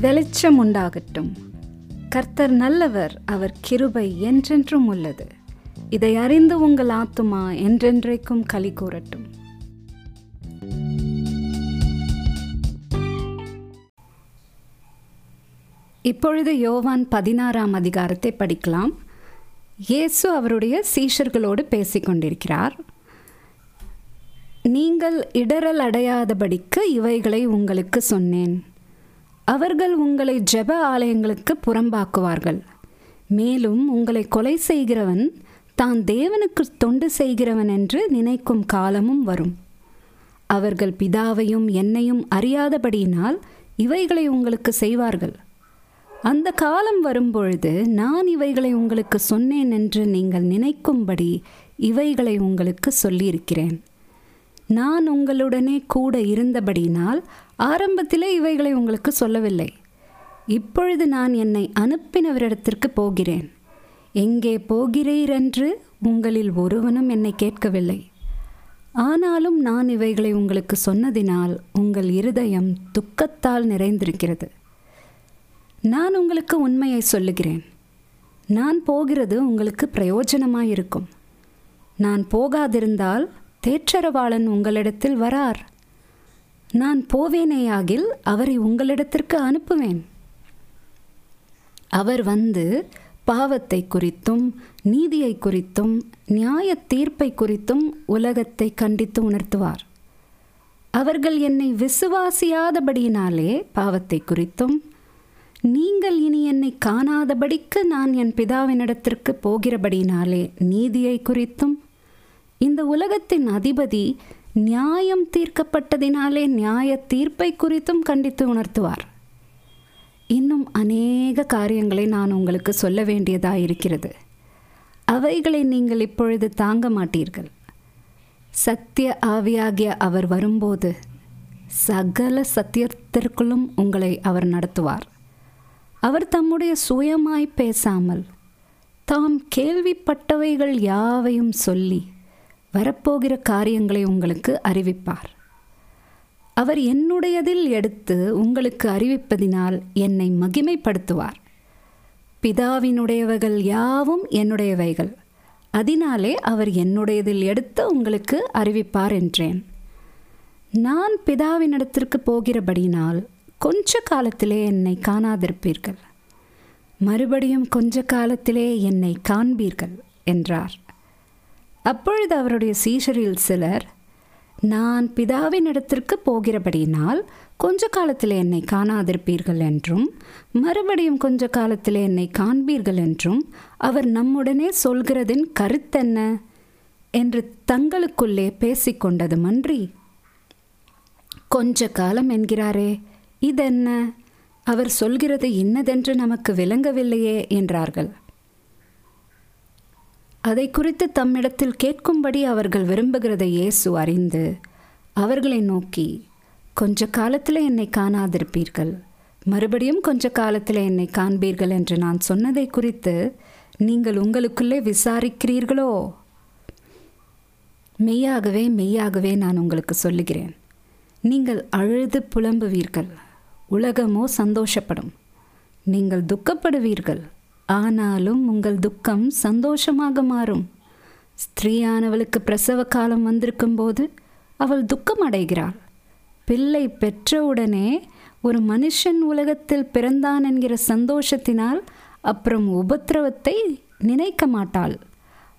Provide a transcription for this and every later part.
வெளிச்சம் உண்டாகட்டும் கர்த்தர் நல்லவர் அவர் கிருபை என்றென்றும் உள்ளது. இதை அறிந்து உங்கள் ஆத்துமா என்றென்றைக்கும் களி கூறட்டும். இப்பொழுது யோவான் பதினாறாம் அதிகாரத்தை படிக்கலாம். இயேசு அவருடைய சீஷர்களோடு பேசிக்கொண்டிருக்கிறார். நீங்கள் இடரல் அடையாதபடிக்கு இவைகளை உங்களுக்கு சொன்னேன். அவர்கள் உங்களை ஜெப ஆலயங்களுக்கு புறம்பாக்குவார்கள். மேலும் உங்களை கொலை செய்கிறவன் தான் தேவனுக்கு தொண்டு செய்கிறவன் என்று நினைக்கும் காலமும் வரும். அவர்கள் பிதாவையும் என்னையும் அறியாதபடியினால் இவைகளை உங்களுக்கு செய்வார்கள். அந்த காலம் வரும்பொழுது நான் இவைகளை உங்களுக்கு சொன்னேன் என்று நீங்கள் நினைக்கும்படி இவைகளை உங்களுக்கு சொல்லியிருக்கிறேன். நான் உங்களுடனே கூட இருந்தபடியினால் ஆரம்பத்திலே இவைகளை உங்களுக்கு சொல்லவில்லை. இப்பொழுது நான் என்னை அனுப்பினவரிடத்திற்கு போகிறேன். எங்கே போகிறீர் என்று உங்களில் ஒருவனும் என்னை கேட்கவில்லை. ஆனாலும் நான் இவைகளை உங்களுக்கு சொன்னதினால் உங்கள் இருதயம் துக்கத்தால் நிறைந்திருக்கிறது. நான் உங்களுக்கு உண்மையை சொல்லுகிறேன். நான் போகிறது உங்களுக்கு பிரயோஜனமாயிருக்கும். நான் போகாதிருந்தால் தேற்றரவாளன் உங்களிடத்தில் வரார். நான் போவேனேயாகில் அவரை உங்களிடத்திற்கு அனுப்புவேன். அவர் வந்து பாவத்தை குறித்தும் நீதியை குறித்தும் நியாய தீர்ப்பை குறித்தும் உலகத்தை கண்டித்து உணர்த்துவார். அவர்கள் என்னை விசுவாசியாதபடியினாலே பாவத்தை குறித்தும் நீங்கள் இனி என்னை காணாதபடிக்கு நான் என் பிதாவினிடத்திற்கு போகிறபடியினாலே நீதியை குறித்தும் இந்த உலகத்தின் அதிபதி நியாயம் தீர்க்கப்பட்டதினாலே நியாய தீர்ப்பை குறித்தும் கண்டித்து உணர்த்துவார். இன்னும் அநேக காரியங்களை நான் உங்களுக்கு சொல்ல வேண்டியதாக இருக்கிறது. அவைகளை நீங்கள் இப்பொழுது தாங்க மாட்டீர்கள். சத்திய ஆவியாகிய அவர் வரும்போது சகல சத்தியத்திற்குள்ளும் உங்களை அவர் நடத்துவார். அவர் தம்முடைய சுயமாய் பேசாமல் தாம் கேள்விப்பட்டவைகள் யாவையும் சொல்லி வரப்போகிற காரியங்களை உங்களுக்கு அறிவிப்பார். அவர் என்னுடையதில் எடுத்து உங்களுக்கு அறிவிப்பதினால் என்னை மகிமைப்படுத்துவார். பிதாவினுடையவைகள் யாவும் என்னுடையவைகள். அதனாலே அவர் என்னுடையதில் எடுத்து உங்களுக்கு அறிவிப்பார் என்றேன். நான் பிதாவினிடத்திற்கு போகிறபடினால் கொஞ்ச காலத்திலே என்னை காணாதிருப்பீர்கள். மறுபடியும் கொஞ்ச காலத்திலே என்னை காண்பீர்கள் என்றார். அப்பொழுது அவருடைய சீஷரில் சிலர் நான் பிதாவின் இடத்திற்கு போகிறபடியினால் கொஞ்ச காலத்தில் என்னை காணாதிருப்பீர்கள் என்றும் மறுபடியும் கொஞ்ச காலத்தில் என்னை காண்பீர்கள் என்றும் அவர் நம்முடனே சொல்கிறதின் கருத்தென்ன என்று தங்களுக்குள்ளே பேசிக்கொண்டது மன்றி. கொஞ்ச காலம் என்கிறாரே இதென்ன? அவர் சொல்கிறது இன்னதென்று நமக்கு விளங்கவில்லையே என்றார்கள். அதை குறித்து தம்மிடத்தில் கேட்கும்படி அவர்கள் விரும்புகிறதை இயேசு அறிந்து அவர்களை நோக்கி கொஞ்ச காலத்தில் என்னை காணாதிருப்பீர்கள். மறுபடியும் கொஞ்ச காலத்தில் என்னை காண்பீர்கள் என்று நான் சொன்னதை குறித்து நீங்கள் உங்களுக்குள்ளே விசாரிக்கிறீர்களோ? மெய்யாகவே மெய்யாகவே நான் உங்களுக்கு சொல்லுகிறேன். நீங்கள் அழுது புலம்புவீர்கள். உலகமோ சந்தோஷப்படும். நீங்கள் துக்கப்படுவீர்கள். ஆனாலும் உங்கள் துக்கம் சந்தோஷமாக மாறும். ஸ்திரீயானவளுக்கு பிரசவ காலம் வந்திருக்கும் போது அவள் துக்கம் அடைகிறாள். பிள்ளை பெற்றவுடனே ஒரு மனுஷன் உலகத்தில் பிறந்தான் என்கிற சந்தோஷத்தினால் அப்புறம் உபத்திரவத்தை நினைக்க மாட்டாள்.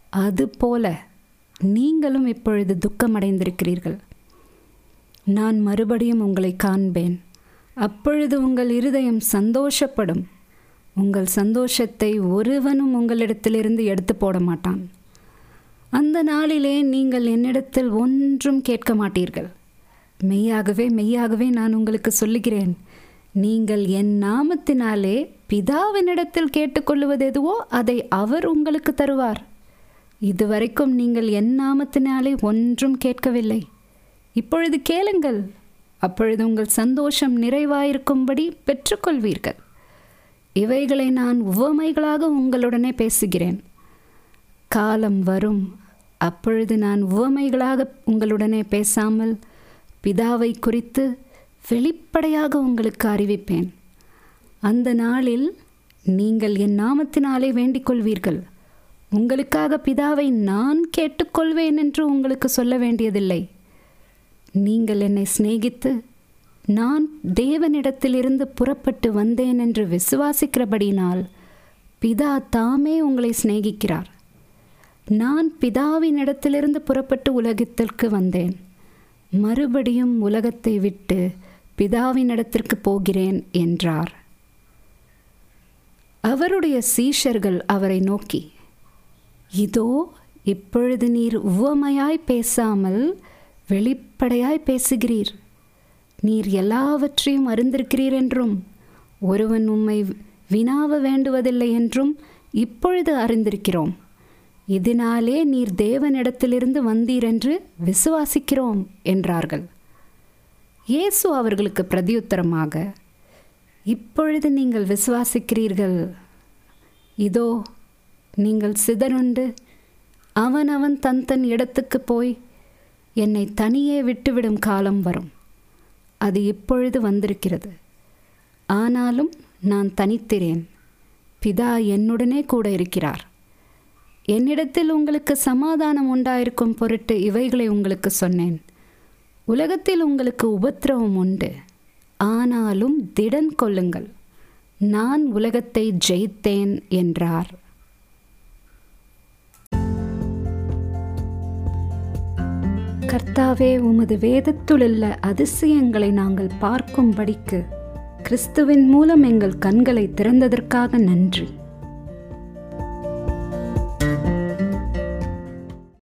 அதுபோல நீங்களும் இப்பொழுது துக்கமடைந்திருக்கிறீர்கள் நான் மறுபடியும் உங்களை காண்பேன். அப்பொழுது உங்கள் இருதயம் சந்தோஷப்படும். உங்கள் சந்தோஷத்தை ஒருவனும் உங்களிடத்திலிருந்து எடுத்து போட மாட்டான். அந்த நாளிலே நீங்கள் என்னிடத்தில் ஒன்றும் கேட்க மாட்டீர்கள். மெய்யாகவே மெய்யாகவே நான் உங்களுக்கு சொல்லுகிறேன். நீங்கள் என் நாமத்தினாலே பிதாவினிடத்தில் கேட்டுக்கொள்வது எதுவோ அதை அவர் உங்களுக்கு தருவார். இதுவரைக்கும் நீங்கள் என் நாமத்தினாலே ஒன்றும் கேட்கவில்லை. இப்பொழுது கேளுங்கள். அப்பொழுது உங்கள் சந்தோஷம் நிறைவாயிருக்கும்படி பெற்றுக்கொள்வீர்கள். இவைகளை நான் உவமைகளாக உங்களுடனே பேசுகிறேன். காலம் வரும். அப்பொழுது நான் உவமைகளாக உங்களுடனே பேசாமல் பிதாவை குறித்து வெளிப்படையாக உங்களுக்கு அறிவிப்பேன். அந்த நாளில் நீங்கள் என் நாமத்தினாலே வேண்டிக் கொள்வீர்கள் உங்களுக்காக பிதாவை நான் கேட்டுக்கொள்வேன் என்று உங்களுக்கு சொல்ல வேண்டியதில்லை. நீங்கள் என்னை சிநேகித்து நான் தேவனிடத்திலிருந்து புறப்பட்டு வந்தேன் என்று விசுவாசிக்கிறபடினால் பிதா தாமே உங்களை சிநேகிக்கிறார். நான் பிதாவின் இடத்திலிருந்து புறப்பட்டு உலகத்திற்கு வந்தேன். மறுபடியும் உலகத்தை விட்டு பிதாவின் இடத்திற்கு போகிறேன் என்றார். அவருடைய சீஷர்கள் அவரை நோக்கி இதோ இப்பொழுது நீர் உவமையாய் பேசாமல் வெளிப்படையாய் பேசுகிறீர். நீர் எல்லாவற்றையும் அறிந்திருக்கிறீர் என்றும் ஒருவன் உம்மை வினாவ வேண்டுவதில்லை என்றும் இப்பொழுது அறிந்திருக்கிறோம். இதனாலே நீர் தேவனிடத்திலிருந்து வந்தீர் என்று விசுவாசிக்கிறோம் என்றார்கள். இயேசு அவர்களுக்கு பிரதியுத்தரமாக இப்பொழுது நீங்கள் விசுவாசிக்கிறீர்கள். இதோ நீங்கள் சிதறுண்டு அவன் தன் தன் இடத்துக்கு போய் என்னை தனியே விட்டுவிடும் காலம் வரும். அது இப்பொழுது வந்திருக்கிறது? ஆனாலும் நான் தனித்திறேன். பிதா என்னுடனே கூட இருக்கிறார். என்னிடத்தில் உங்களுக்கு சமாதானம் உண்டாயிருக்கும் பொருட்டு இவைகளை உங்களுக்கு சொன்னேன். உலகத்தில் உங்களுக்கு உபத்திரவம் உண்டு. ஆனாலும் திடன் கொள்ளுங்கள் நான் உலகத்தை ஜெயித்தேன் என்றார். கர்த்தாவே உமது வேதத்துள்ள அதிசயங்களை நாங்கள் பார்க்கும்படிக்கு கிறிஸ்துவின் மூலம் எங்கள் கண்களை திறந்ததற்காக நன்றி.